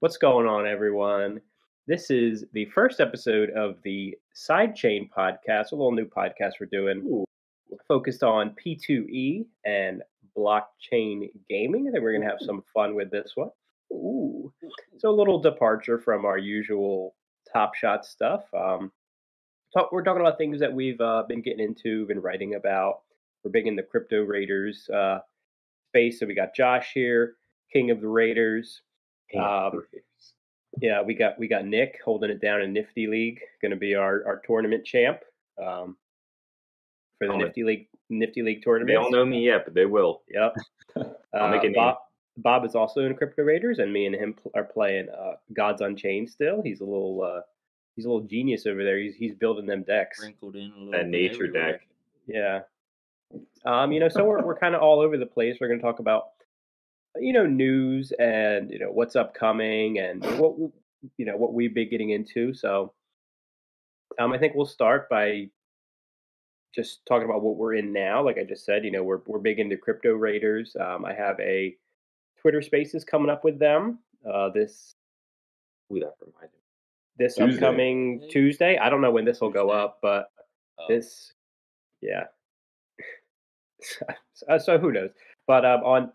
What's going on, everyone? This is the first episode of the Sidechain podcast, a little new podcast we're doing, Ooh. focused on P2E and blockchain gaming. I think we're going to have some fun with this one. Ooh. So, a little departure from our usual Top Shot stuff. Um, talk, we're talking about things that we've uh, been getting into, been writing about. We're big in the crypto raiders uh, space. So, we got Josh here, King of the Raiders. Um, yeah, we got we got Nick holding it down in Nifty League, going to be our, our tournament champ um, for the Oh, Nifty League Nifty League They tournament. don't know me yet, but they will. Yep. I'll Uh, make a name. Bob, Bob is also in Crypto Raiders, and me and him pl- are playing uh, Gods Unchained. Still, he's a little uh, he's a little genius over there. He's he's building them decks. sprinkled in a little That nature everywhere. deck. Yeah. Um, you know, so we're we're kind of all over the place. We're going to talk about you know news and you know what's upcoming and what you know what we've been getting into. So, um, I think we'll start by just talking about what we're in now. Like I just said, you know, we're we're big into crypto raiders. Um, I have a Twitter Spaces coming up with them. Uh, this Ooh, that reminded me. this Tuesday. upcoming Tuesday. I don't know when this will go up, but Oh, this yeah so, so who knows but um, on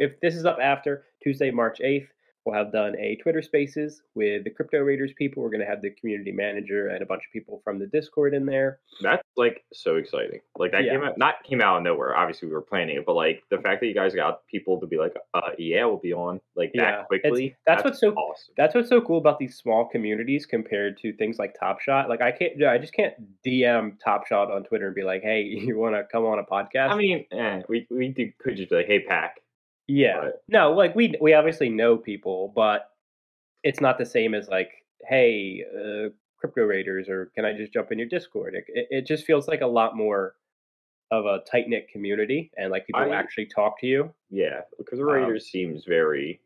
if this is up after tuesday march 8th we'll have done a twitter spaces with the crypto raiders people we're going to have the community manager and a bunch of people from the discord in there That's like so exciting. Like that Yeah. came out, not came out of nowhere. Obviously, we were planning it, but like the fact that you guys got people to be like, uh, yeah, we'll be on like Yeah, that it's- quickly. that's what's so- awesome. that's what's so cool about these small communities compared to things like top shot like i can't i just can't dm top shot on twitter and be like hey you want to come on a podcast I mean, eh, we we do, could just be like, hey, pack. Yeah. Right. No, like we we obviously know people, but it's not the same as like, hey, uh, crypto raiders, or can I just jump in your Discord? It, it, just feels like a lot more of a tight knit community, and like people I- actually talk to you. Yeah, because Um, Raiders seems very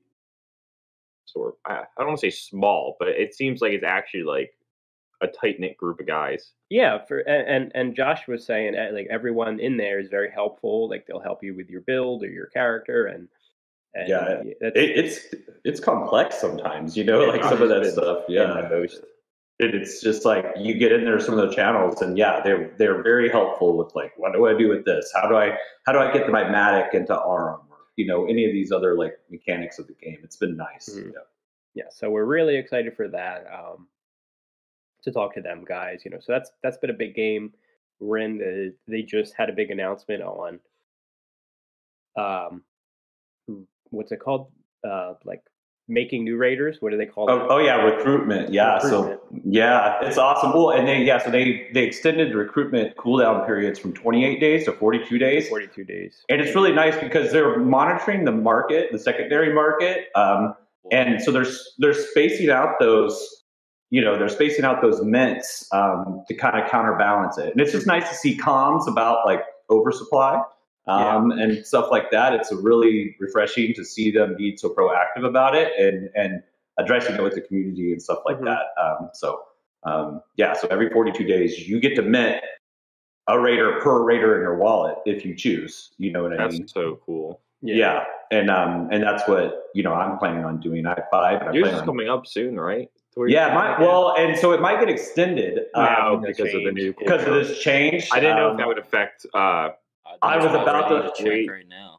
sort. Of, I, I don't want to say small, but it seems like it's actually like a tight knit group of guys. Yeah, for and and, and Josh was saying uh, like everyone in there is very helpful. Like they'll help you with your build or your character, and, and Yeah, that's, It, it's it's complex sometimes, you know, Yeah, like some of that stuff. Yeah, most. it, it's just like you get in there some of the channels, and yeah, they're they're very helpful with like, what do I do with this? How do I how do I get my Matic into Aurum? Or, you know, any of these other like mechanics of the game. It's been nice. Mhm. Yeah. yeah so we're really excited for that um to talk to them guys you know so that's that's been a big game we're in the they just had a big announcement on um what's it called uh like making new raiders what do they call Oh, oh yeah, recruitment. Yeah, Recruitment. so yeah, it's awesome. Well, and they yeah, so they they extended recruitment cooldown periods from 28 days to 42 days. 42 days And it's really nice because they're monitoring the market, the secondary market, um, and so there's they're spacing out those, you know, they're spacing out those mints um, to kind of counterbalance it. And it's just nice to see comms about like oversupply um, and stuff like that. It's really refreshing to see them be so proactive about it and and addressing it with the community and stuff like Mhm. that. Um, so um, yeah, so every 42 days you get to mint a raider per raider in your wallet if you choose. You know what I That's mean? so cool. Yeah. And um and that's what you know I'm planning on doing. I have five. And I Yours plan is on, coming up soon, right? To where you yeah, can my, well, and so it might get extended Wow, um, the because of the new. because of this change. I didn't know Um, if that would affect. Uh, I was about ready to- check wait. right now.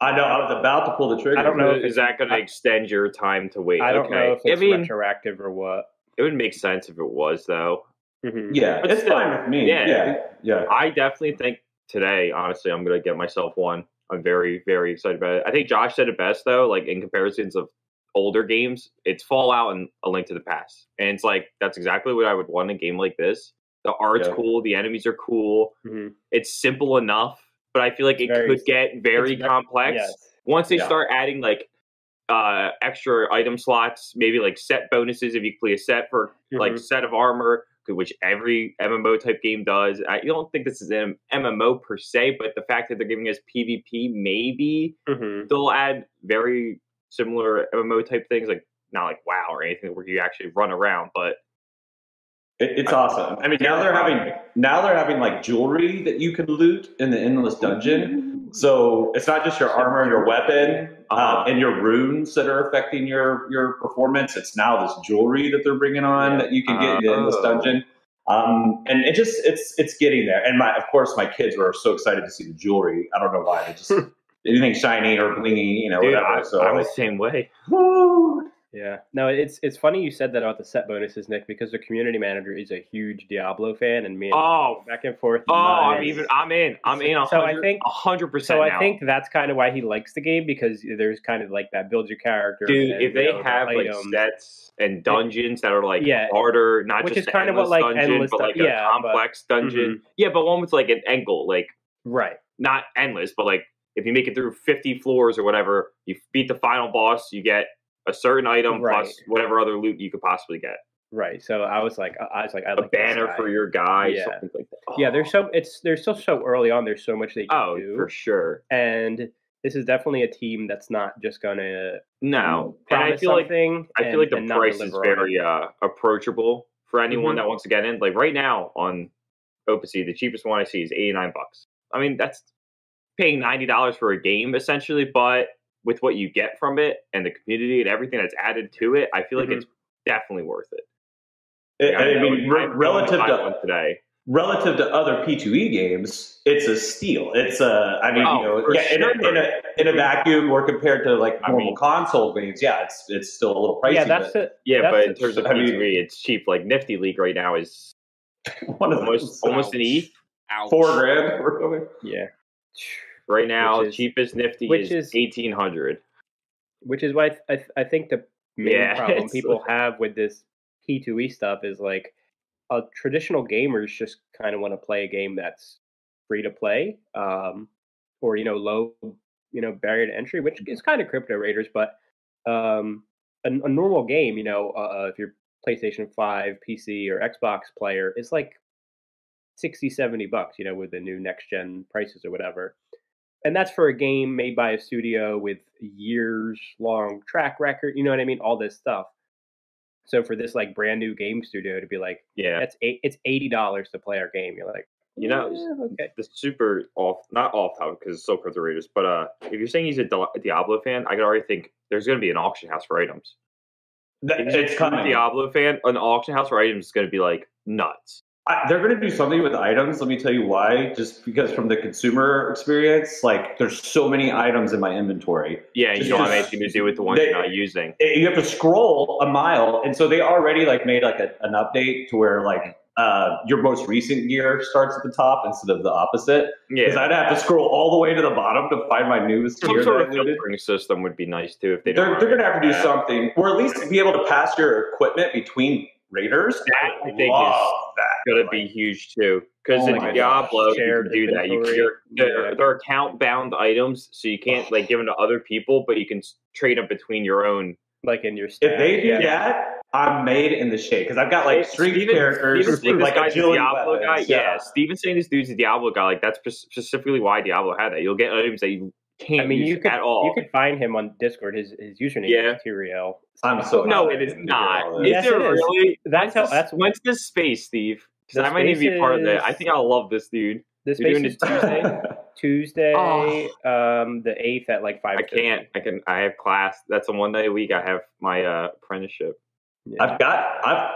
I know I was about to pull the trigger. I don't know if is that going to extend your time to wait? i don't okay. know if it's I mean, retroactive or what it would make sense if it was, though. Mhm. Yeah, But it's still, fine with me. yeah. Yeah, yeah. I definitely think today, honestly, I'm going to get myself one. I'm very, very excited about it. I think Josh said it best, though, like in comparisons of older games, it's Fallout and A Link to the Past. And it's like, that's exactly what I would want in a game like this. The art's Yeah. cool, the enemies are cool, Mhm. it's simple enough, but I feel like it Very- could get very complex. yes once they Yeah. start adding like uh extra item slots maybe like set bonuses if you play a set for like Mhm. set of armor which every mmo type game does i don't think this is an mmo per se but the fact that they're giving us pvp maybe Mhm. they'll add very similar mmo type things like not like wow or anything where you actually run around but It, it's awesome. I mean, now they're having now they're having like jewelry that you can loot in the endless dungeon. So it's not just your armor and your weapon uh, and your runes that are affecting your your performance. It's now this jewelry that they're bringing on that you can get in the endless Oh. dungeon. Um, and it just it's it's getting there. And my of course my kids were so excited to see the jewelry. I don't know why. They just anything shiny or blingy, you know, Dude, whatever. I, so I'm the same way. woo. Yeah. No, it's it's funny you said that about the set bonuses, Nick, because the community manager is a huge Diablo fan, and me and Oh, back and forth. oh, I'm even. I'm in. I'm in. So I think- a hundred percent So now. I think that's kind of why he likes the game because there's kind of like that build your character. Dude, and, if they you know, have like items. sets and dungeons that are like Yeah. harder, not Which just is kind of what, like, dungeon, endless but like yeah, a but- mm-hmm. complex dungeon. Yeah, but one with like an angle, like right, not endless, but like if you make it through 50 floors or whatever, you beat the final boss, you get a certain item Right. plus whatever other loot you could possibly get. right. So I was like, I was like, I A like banner for your guy, Yeah. something like that. Yeah, there's so it's there's still so early on. There's so much they can Oh, do, for sure. and this is definitely a team that's not just gonna No, and I feel like. I feel like the and price is deliver on it. very uh, approachable for anyone Mhm. that wants to get in. Like right now on OpenSea, the cheapest one I see is eighty nine bucks. I mean, that's paying ninety dollars for a game essentially, but with what you get from it and the community and everything that's added to it, I feel like Mhm. it's definitely worth it. I, I mean, re- I'm going relative buy to today, relative to other P2E games, it's a steal. It's a, I mean, Oh, you know, for yeah, in, a, sure. in a in a vacuum, or compared to like I normal mean- console games, yeah, it's it's still a little pricey. Yeah, that's but it. yeah, That's but in it. terms of I mean- P3, it's cheap. Like Nifty League right now is one of almost those, almost an E. Ouch. four grand. or. Yeah. Right now, is- cheapest Nifty which is, is- eighteen hundred. which is why I, th- I think the main Yeah, problem people like- have with this P2E stuff is like uh, traditional gamers just kind of want to play a game that's free to play um, or you know low you know barrier to entry, which is kind of crypto raiders, but um, a, a normal game, you know, uh, uh, if you're PlayStation 5, PC, or Xbox player, is like 60, 70 bucks, you know, with the new next gen prices or whatever and that's for a game made by a studio with years long track record you know what i mean? All this stuff. So for this like brand new game studio to be like Yeah, that's eight, it's $80 to play our game you're like You know, "Yeah, okay. the super off not off topic because it's still crypto raiders but uh if you're saying he's a Diablo fan I could already think there's going to be an auction house for items. That- if he's a it's true coming. Diablo fan an auction house for items is going to be like nuts I, they're going to do something with items. Let me tell you why. Just because from the consumer experience, like there's so many items in my inventory. yeah you don't have anything to do with the ones they- you're not using it- you have to scroll a mile and so they already like made like a, an update to where like uh, your most recent gear starts at the top instead of the opposite Yeah, because i'd have to scroll all the way to the bottom to find my newest some gear sort that of filtering system would be nice too if they don't they're, they're gonna have to do that. something or at least be able to pass your equipment between raiders That, I I think, love is that gonna be huge too. Because Oh in Diablo, gosh. you can do that. You inventory. they're, they're, Yeah. they're account bound items, so you can't like give them to other people, but you can trade them between your own. like in your if they do yeah. that i'm made in the shade because i've got like strength Steven- characters Steven's saying this like guy's a agility Diablo guy. weapons. Yeah, Steven's saying this dude's a Diablo guy. Like that's specifically why Diablo had that. You'll get items that you can't I mean, use you could at all. you could find him on Discord. His his username Yeah. is Tyrael. i'm so no, it is not. Is. Yes, it it is. really? That's how. That's when's this space, Steve? Because I might need to be part of that. I think I'll love this dude. this You're doing is it Tuesday. Tuesday, um, the eighth at like five. I can't. I can. I have class. That's a one day a week. I have my uh, apprenticeship. I've got I've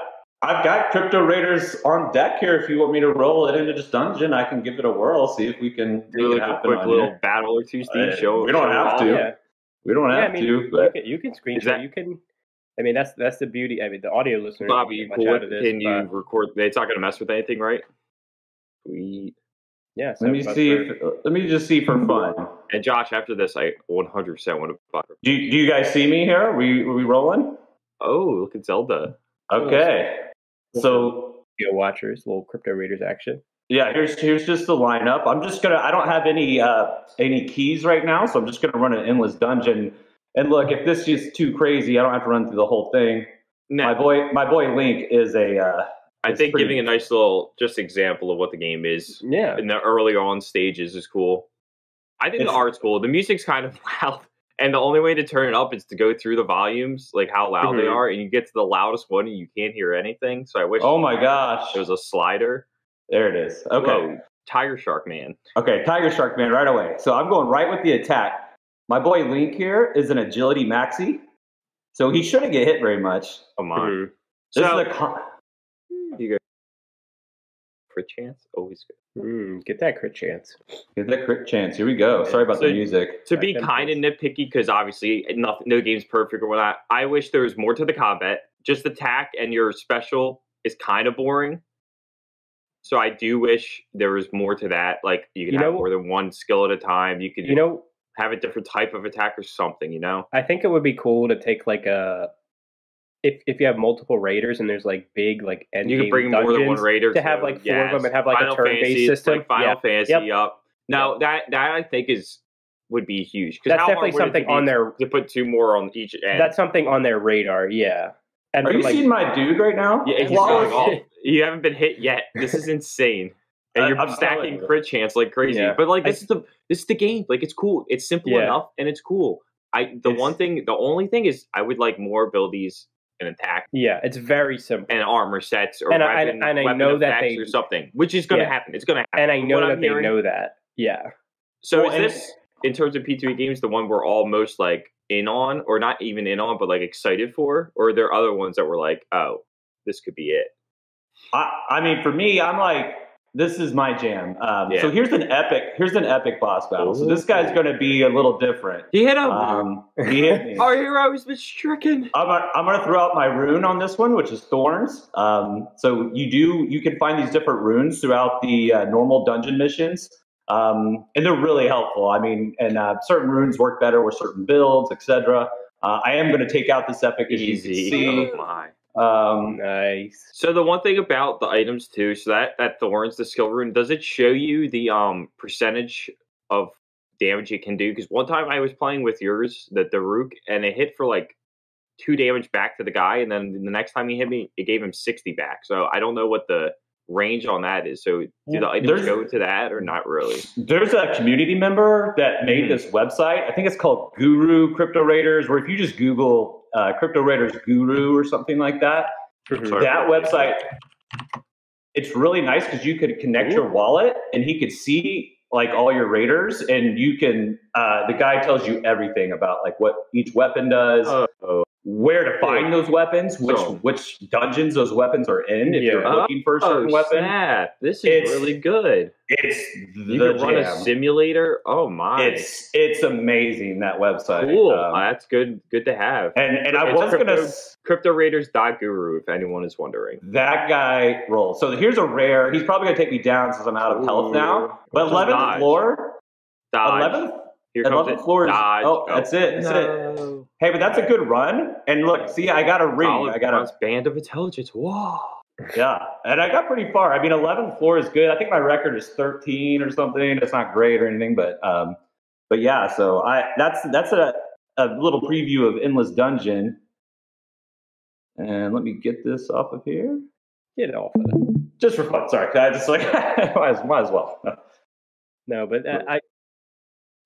I've got crypto raiders on deck here. If you want me to roll it into this dungeon, I can give it a whirl. See if we can Do like a quick little here. battle or two, Steve. Uh, show. we don't have to. Yeah, We don't yeah. have I mean, to, you, but can, you can screenshot. Is that- you can. I mean, that's that's the beauty. I mean, the audio listeners. Bobby, don't you get cool out of this, Can you but, record? It's not going to mess with anything, right? We yeah. So, let me see. for- If, let me just see for fun. and Josh. After this, I 100 percent want to buy. Do you, do you guys see me here? Are we are we rolling? Oh, look at Zelda. Okay. So video watchers, little crypto raiders action. yeah, here's here's just the lineup. I'm just gonna. I don't have any uh any keys right now, so I'm just gonna run an endless dungeon. And look, if this is too crazy, I don't have to run through the whole thing. No, My boy, my boy Link is a. Uh, I think pretty- giving a nice little just example of what the game is Yeah, in the early on stages is cool. I think the art's cool. The music's kind of loud. And the only way to turn it up is to go through the volumes, like how loud they Mhm. are, and you get to the loudest one and you can't hear anything. So I wish Oh my gosh. there was a slider. There it is. Okay. Whoa, Tiger Shark Man. Okay, Tiger Shark Man right away. So I'm going right with the attack. My boy Link here is an agility maxi. So he shouldn't get hit very much. Come on. Mhm. This So- is a con- You go for chance. Always good. Mm, get that crit chance. Get that crit chance. Here we go. Sorry about So- the music. To be kind of makes- nitpicky, because obviously nothing, no game's perfect or whatnot. I wish there was more to the combat. Just attack and your special is kind of boring. So I do wish there was more to that. Like you could You have know- more than one skill at a time. You could You know, have a different type of attack or something. You know. I think it would be cool to take like a if if you have multiple raiders and there's like big like end You can bring more than one raider to have, like, four of them and have, like, a Final turn-based system. like Final Yeah. Fantasy. Yep. Up. Now that that I think is would be huge because That's definitely something on their to put two more on each end. that's something on their radar. Yeah. And Are you like, seeing my dude right now? Yeah, he's going off. You haven't been hit yet. This is insane. And you're I'm telling stacking you. crit chance like crazy. Yeah. But like I- this is the this is the game. Like it's cool. It's simple Yeah. enough and it's cool. I the It's- one thing the only thing is I would like more abilities and attack yeah, it's very simple. and armor sets or And I- weapon, and I weapon know that they- or something. Which is gonna Yeah. happen. It's gonna happen. And I know What that I'm they hearing- know that. Yeah. So Well, is this in terms of P2E games the one we're all most like in on, or not even in on, but like excited for? Or are there other ones that were like, oh, this could be it? I, I mean, for me, I'm like, this is my jam. Um, Yeah. So here's an epic. Here's an epic boss battle. So this guy's going to be a little different. He hit him. Um, he hit me. Our hero has been stricken. I'm gonna, I'm gonna throw out my rune on this one, which is thorns. Um, so you do you can find these different runes throughout the uh, normal dungeon missions, um, and they're really helpful. I mean, and uh, certain runes work better with certain builds, etc. Uh, I am going to take out this epic as you can Easy. see. Oh my. Um, Nice. So the one thing about the items too, so that that thorns, the skill rune, does it show you the um percentage of damage it can do? Because one time I was playing with yours, that the rook and it hit for like two damage back to the guy, and then the next time he hit me, it gave him sixty back. So I don't know what the range on that is. So do the items There's- go to that or not really? There's a community member that made Mhm. this website. I think it's called Guru Crypto Raiders, where if you just Google uh, Crypto Raiders Guru or something like that. Sorry. that website, it's really nice because you could connect your wallet and he could see like all your raiders and you can, uh, the guy tells you everything about like what each weapon does, Oh, where to find those weapons, which So- which dungeons those weapons are in if you're looking for a certain oh weapon. snap! This is It's- really good. It's You the can run a simulator. Oh my! It's it's amazing that website. cool. Um, That's good. Good to have. and and I was gonna crypto- s- guru if anyone is wondering. that guy rolls. So here's a rare. He's probably gonna take me down since I'm out of health now. But 11th floor, 11th, Here comes 11th it. floor is. Dodge. Oh, that's it. That's it. No. Hey, but that's a good run. And look, see, I got a ring. I got a band of intelligence. Whoa. yeah, and I got pretty far. I mean, 11th floor is good. I think my record is 13 or something. That's not great or anything, but um, but yeah. So I that's that's a a little preview of Endless Dungeon. And let me get this off of here. Get it off of it. just for fun. Sorry, I just like might, as, might as well. No, but uh, I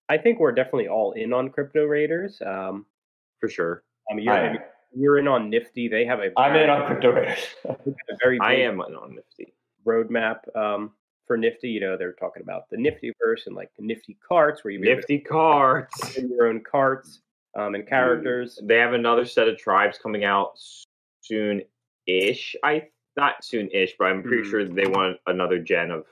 I think we're definitely all in on crypto raiders. Um, For sure. I mean, you're, I am. you're in on Nifty. They have a I'm in on crypto raiders. very I am on Nifty. roadmap um, for Nifty. You know, they're talking about the Nifty verse and like Nifty carts, where you Nifty build your own carts um, and characters. They have another set of tribes coming out soon ish. I not soon ish, but I'm pretty Mhm. sure they want another gen of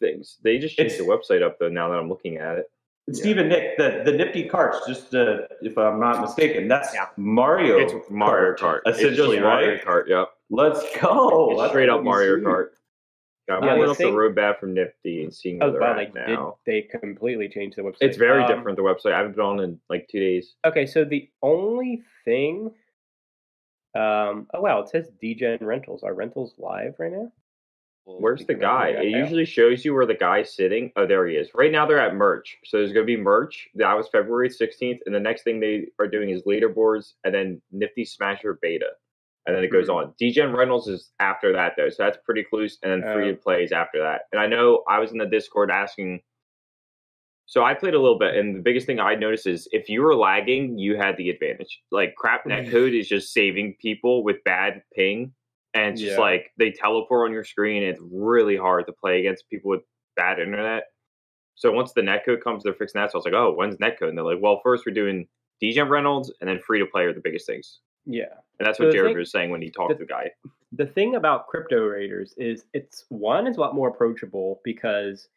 things. They just changed It's- the website up though now that I'm looking at it. Stephen Nick, the, the nifty carts, just uh, if I'm not mistaken, that's Yeah. Mario. It's Mario Kart. It's essentially, just Mario right? Kart, yep. Let's go. It's That's straight up Mario see. Kart. Yeah, I'm Yeah, pulling the up the roadmap from Nifty and seeing I where was they're about at like did now. they completely changed the website? It's very Um, different. The website I haven't been on in like two days. Okay, so the only thing, um, oh wow, it says DGen Rentals. Are rentals live right now? Where's the guy? It usually shows you where the guy's sitting. Oh, there he is. Right now they're at merch. So there's going to be merch. That was February 16th. And the next thing they are doing is leaderboards and then Nifty Smasher beta. And then it goes Mhm. on. DGen Rentals is after that, though. So that's pretty close. And then free Oh. to play is after that. And I know I was in the Discord asking So I played a little bit, and the biggest thing I noticed is if you were lagging, you had the advantage. Like crap netcode is just saving people with bad ping, and it's just Yeah. like they teleport on your screen. It's really hard to play against people with bad internet. So once the netcode comes, they're fixing that. So I was like, oh, when's netcode? And they're like, well, first we're doing DGen Rentals, and then free to play are the biggest things. Yeah. And that's So what Jared thing- was saying when he talked the- to the guy. the thing about crypto raiders is it's one is a lot more approachable because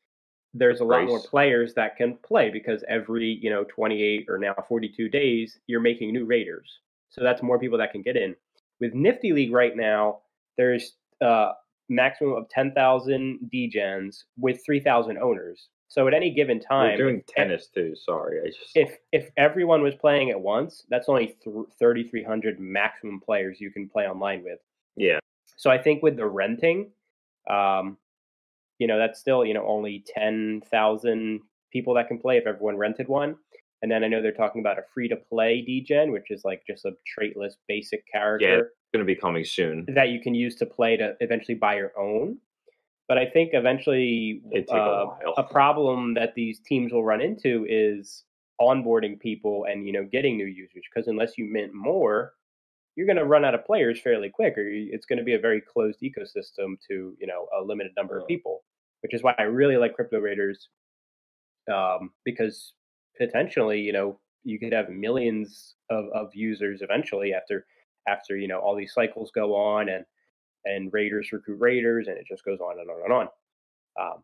there's a lot more players that can play because every you know 28 or now 42 days you're making new raiders so that's more people that can get in with nifty league right now there's uh maximum of 10,000 dgens with 3,000 owners so at any given time We're doing if- tennis too. Sorry, I just if if everyone was playing at once that's only th- 3,300 maximum players you can play online with yeah. so I think with the renting, um, you know, that's still, you know, only 10,000 people that can play if everyone rented one. And then I know they're talking about a free to play DGen, which is like just a traitless basic character going to be coming soon. that you can use to play to eventually buy your own. But I think eventually It'd a uh, a problem that these teams will run into is onboarding people and you know getting new users because unless you mint more you're going to run out of players fairly quick or it's going to be a very closed ecosystem to you know a limited number of people which is why i really like crypto raiders um, because potentially you know you could have millions of, of users eventually after after you know all these cycles go on and and raiders recruit raiders and it just goes on and on and on um,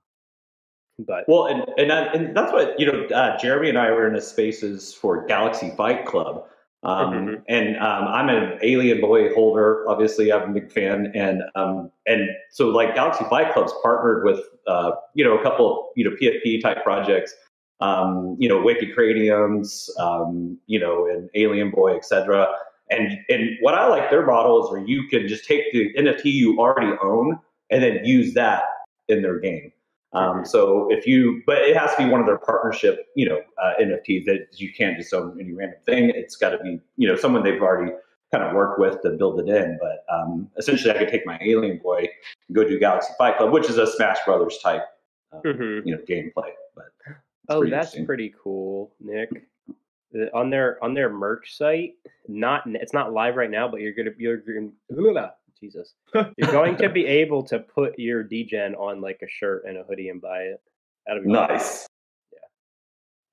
but Well, and and, that, and that's what you know. Uh, Jeremy and I were in a spaces for Galaxy Fight Club, um, Mhm. and um, I'm an Alien Boy holder. Obviously, I'm a big fan, and um, and so like Galaxy Fight Club's partnered with uh, you know a couple of you know PFP type projects, um, you know Wicked Craniums, um, you know, and Alien Boy, etc. And and what I like their model is where you can just take the NFT you already own and then use that in their game. Um, so if you, but it has to be one of their partnership, you know, uh, NFTs that you can't just own any random thing. It's got to be, you know, someone they've already kind of worked with to build it in. But um, essentially, I could take my Alien Boy and go do Galaxy Fight Club, which is a Smash Brothers type, Mhm. you know, gameplay. But Oh, pretty that's pretty cool, Nick. The- On their on their merch site, not it's not live right now, but you're gonna you're, gonna Jesus, you're going to be able to put your DGen on like a shirt and a hoodie and buy it. That'll be nice.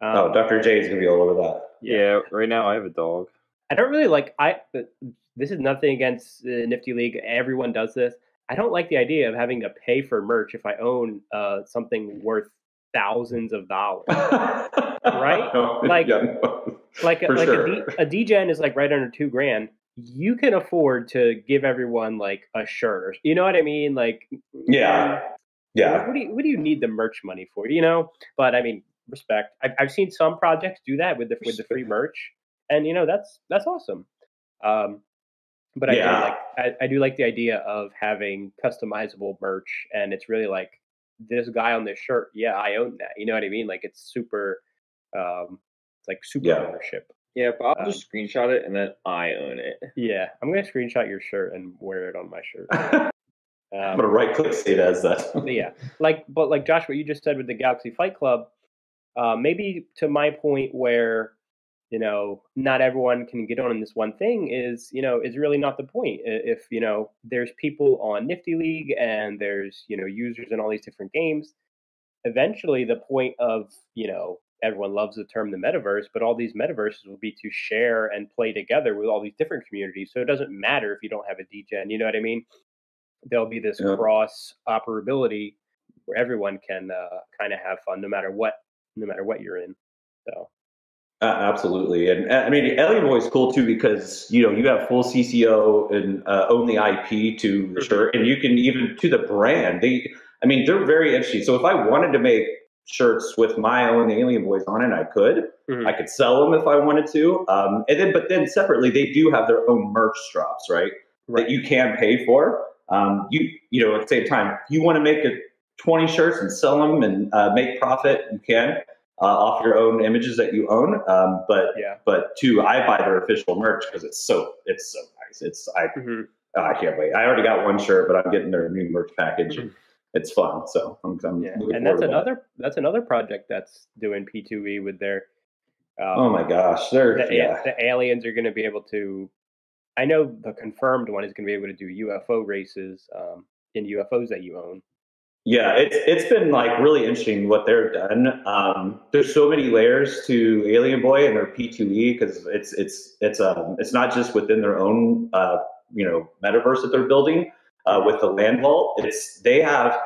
Um, oh, Dr. J is gonna be all over that. Yeah. right now I have a dog. I don't really like I. This is nothing against uh, Nifty League. Everyone does this. I don't like the idea of having to pay for merch if I own uh, something worth thousands of dollars. right? Like- yeah, no. like For like sure. a, D, a DGen is like right under two grand. You can afford to give everyone like a shirt, or you know what I mean? Like, yeah, yeah. What do you what do you need the merch money for? You know, but I mean, respect. I've I've seen some projects do that with the with the free merch, and you know that's that's awesome. Um, but I Yeah. do like I, I do like the idea of having customizable merch, and it's really like this guy on this shirt. Yeah, I own that. You know what I mean? Like it's super. Um, it's like super Yeah. ownership. Yeah, but I'll just screenshot it and then I own it. Yeah, I'm gonna screenshot your shirt and wear it on my shirt. I'm Um, gonna right click save as that. Yeah, like but like Josh, what you just said with the Galaxy Fight Club, uh, maybe to my point where you know not everyone can get on in this one thing is you know is really not the point. If you know there's people on Nifty League and there's you know users in all these different games, eventually the point of you know everyone loves the term the metaverse, but all these metaverses will be to share and play together with all these different communities. So it doesn't matter if you don't have a DGen. You know what I mean? There'll be this Yeah. cross operability where everyone can uh, kind of have fun, no matter what, no matter what you're in. So Uh, absolutely, and uh, I mean, Alien is cool too because you know you have full CC0 and uh, own the IP to the shirt, and you can even to the brand. They, I mean, they're very interesting. So if I wanted to make shirts with my own Alien Boys on it, I could. Mhm. I could sell them if I wanted to. Um, and then, but then separately, they do have their own merch drops, right? That you can pay for. Um, you, you know, at the same time, if you want to make a 20 shirts and sell them and uh, make profit, you can uh, off your own images that you own. Um, but yeah, but two, I buy their official merch because it's so it's so nice. It's I Mhm. oh, I can't wait. I already got one shirt, but I'm getting their new merch package. Mhm. it's fun. So I'm, I'm Yeah, and that's to that. another that's another project that's doing P2E with their. Um, Oh my gosh, they're the, yeah. the aliens are going to be able to. I know the confirmed one is going to be able to do UFO races um, in UFOs that you own. Yeah, it's it's been like really interesting what they've done. Um, there's so many layers to Alien Boy and their P2E because it's it's it's um it's not just within their own uh you know metaverse that they're building uh, with the Land Vault. It's they have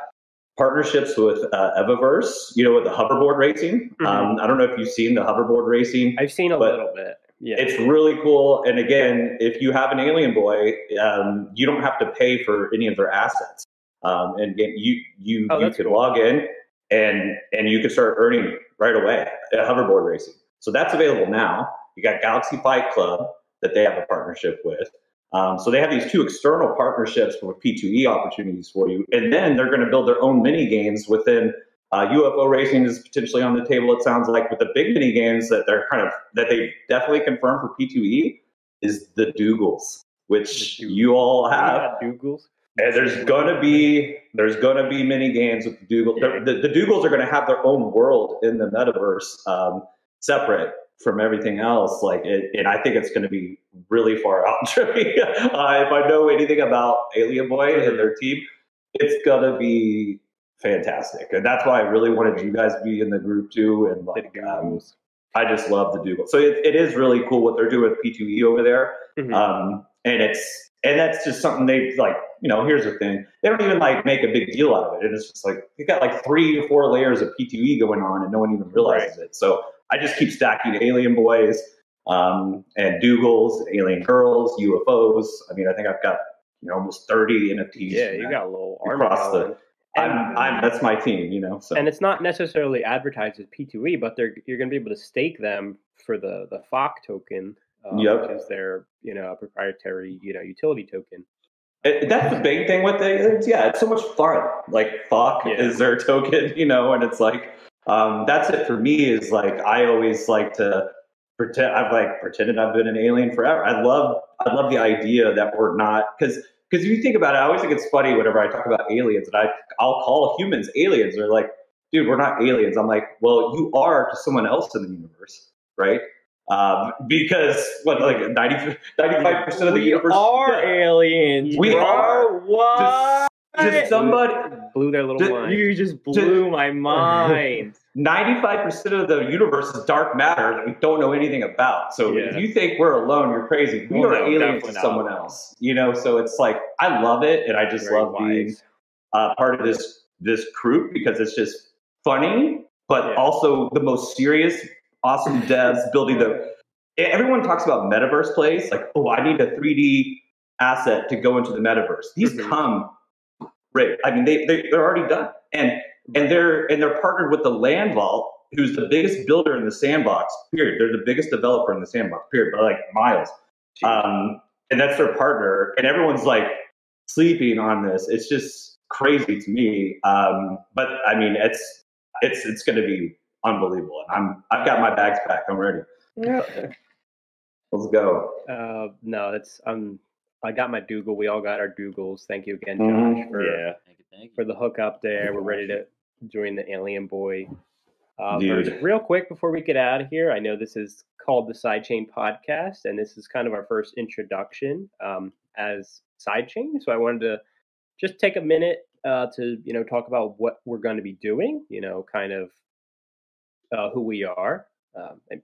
partnerships with uh, Evaverse, you know, with the hoverboard racing. Mhm. Um, I don't know if you've seen the hoverboard racing. I've seen a little bit. Yeah, It's really cool. And again, if you have an Alien Boy, um, you don't have to pay for any of their assets. Um, and get, you you Oh, you can cool. log in and and you can start earning right away at hoverboard racing. So that's available now. You got Galaxy Fight Club that they have a partnership with. Um, so they have these two external partnerships for P2E opportunities for you, and then they're going to build their own mini games within uh, UFO racing is potentially on the table. It sounds like with the big mini games that they're kind of that they definitely confirmed for P2E is the Dougals, which The you all have. Yeah, Dougals. And there's gonna be there's gonna be mini games with the Dougal. Yeah. The, the Dougals are gonna have their own world in the metaverse, um, separate from everything else. Like, it, and I think it's gonna be really far out. Uh, if I know anything about Alien Boy and their team, it's gonna be fantastic, and that's why I really wanted you guys to be in the group too. And like, um, I just love the Dougal. So it, it is really cool what they're doing with P2E over there. Mhm. Um, and it's and that's just something they like. You know, here's the thing: they don't even like make a big deal out of it. And it's just like you got like three or four layers of P2E going on, and no one even realizes it. So I just keep stacking Alien Boys, um, and Dougals, and Alien Girls, UFOs. I mean, I think I've got you know almost thirty NFTs. yeah, you got a little army Across the- going. I'm, I'm that's my team. You know, so and it's not necessarily advertised as P2E, but they're you're going to be able to stake them for the the FOC token, um, Yep. which is their you know a proprietary you know utility token. It, that's the big thing with it. It's, yeah, it's so much fun. Like fuck Yeah. is their token, you know, and it's like um, that's it for me. Is like I always like to pretend. I've like pretended I've been an alien forever. I love I love the idea that we're not because because if you think about it, I always think it's funny whenever I talk about aliens and I I'll call humans aliens. They're like, dude, we're not aliens. I'm like, well, you are to someone else in the universe, right? Um, because what like 95 percent of the we universe are aliens. We bro. are. What? Just somebody, Blew their little Did mind. you just blew my mind. 95% of the universe is dark matter that we don't know anything about. So if you think we're alone, you're crazy. We Well, are no, aliens definitely to someone alone. else. You know, so it's like I love it and I just Very love being uh, part of this this group because it's just funny, but Yeah. also the most serious, awesome devs building the everyone talks about metaverse plays like, oh, I need a 3D asset to go into the metaverse. These Mhm. come right. I mean, they, they they're already done, and and they're and they're partnered with the Land Vault, who's the biggest builder in the sandbox. Period. They're the biggest developer in the sandbox. Period. By like miles. Um, and that's their partner, and everyone's like sleeping on this. It's just crazy to me. Um, but I mean, it's it's it's going to be unbelievable. And I'm I've got my bags packed. I'm ready. Yeah. Let's go. Uh, no, it's um. I got my Dougal. We all got our Dougals. Thank you again, Mhm. Josh, for yeah. Thank you, thank you. for the hookup there. We're ready to join the Alien Boy. Uh, first, real quick before we get out of here, I know this is called the Sidechain Podcast, and this is kind of our first introduction um, as Sidechain. So I wanted to just take a minute uh, to you know talk about what we're going to be doing. You know, kind of uh, who we are, um, and,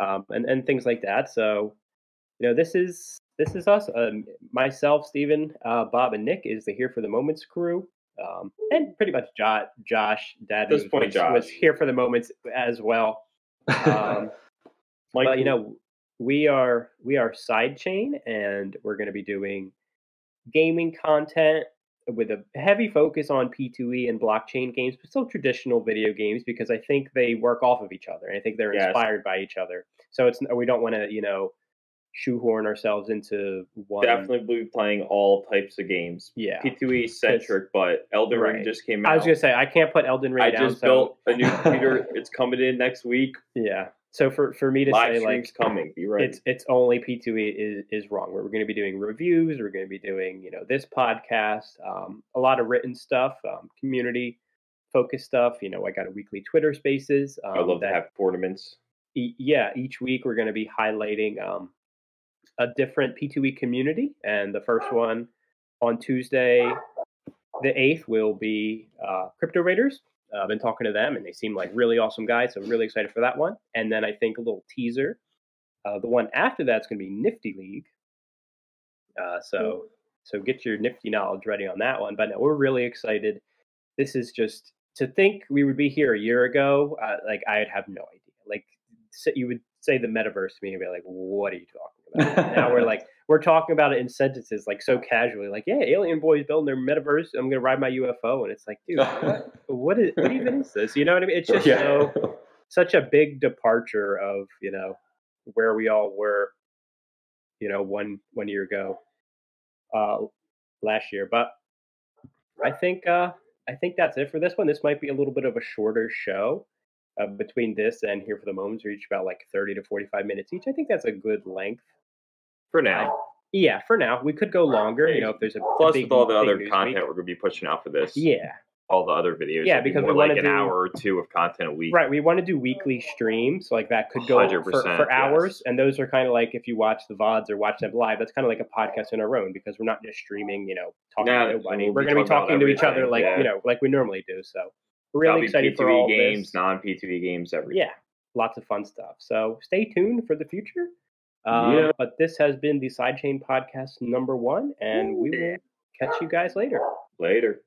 um, and and things like that. So you know, this is this is us. Um, myself, Stephen, uh, Bob, and Nick is the Here for the Moments crew, um, and pretty much Josh. Josh, Dad, this was, point, was, Josh. was here for the moments as well. Um, but you know, we are we are Sidechain, and we're going to be doing gaming content with a heavy focus on P2E and blockchain games, but still traditional video games because I think they work off of each other, and I think they're Yes. inspired by each other. So it's we don't want to you know shoehorn ourselves into one. Definitely be playing all types of games. Yeah. P2E centric, but Elden Ring just came out. I was gonna say I can't put Elden Ring I down. just so, built a new computer. it's coming in next week. Yeah. So for for me to Live say like coming. Be ready. it's it's only P2E is is wrong. We're going to be doing reviews. We're going to be doing you know this podcast, um, a lot of written stuff, um, community focused stuff. You know, I got a weekly Twitter Spaces. Um, I love to have tournaments. e- yeah, each week we're going to be highlighting um, a different P2E community, and the first one on Tuesday, the eighth, will be uh, Crypto Raiders. I've been talking to them, and they seem like really awesome guys. So I'm really excited for that one. And then I think a little teaser. Uh, the one after that's going to be Nifty League. Uh, so so get your Nifty knowledge ready on that one. But no, we're really excited. This is just to think we would be here a year ago. Uh, like I'd have no idea. Like s- you would say the metaverse to me and be like, "What are you talking about?" now we're like we're talking about it in sentences like so casually like yeah alien boys building their metaverse i'm gonna ride my ufo and it's like dude what, what is what even is this? You know what i mean? It's just so such a big departure of you know where we all were you know one one year ago uh last year but i think uh i think that's it for this one. This might be a little bit of a shorter show uh, between this and here for the moments are each about like 30 to 45 minutes each. I think that's a good length For now. yeah, for now. We could go longer, you know, if there's a Plus, big- with all the other content week. we're going to be pushing out for this, Yeah, all the other videos, Yeah, be because more we like an do- hour or two of content a week. right. We want to do weekly streams, like that could go for, for hours, yes. and those are kind of like if you watch the vods or watch them live, that's kind of like a podcast in our own because we're not just streaming, you know, talking to nobody. we'll We're going to be talking to each other like yeah. you know, like we normally do. So we're really be excited for P2E all games, non P2E games, everything. Yeah, lots of fun stuff. So stay tuned for the future. Um, Yeah. But this has been the Sidechain Podcast number one, and we will catch you guys later. Later.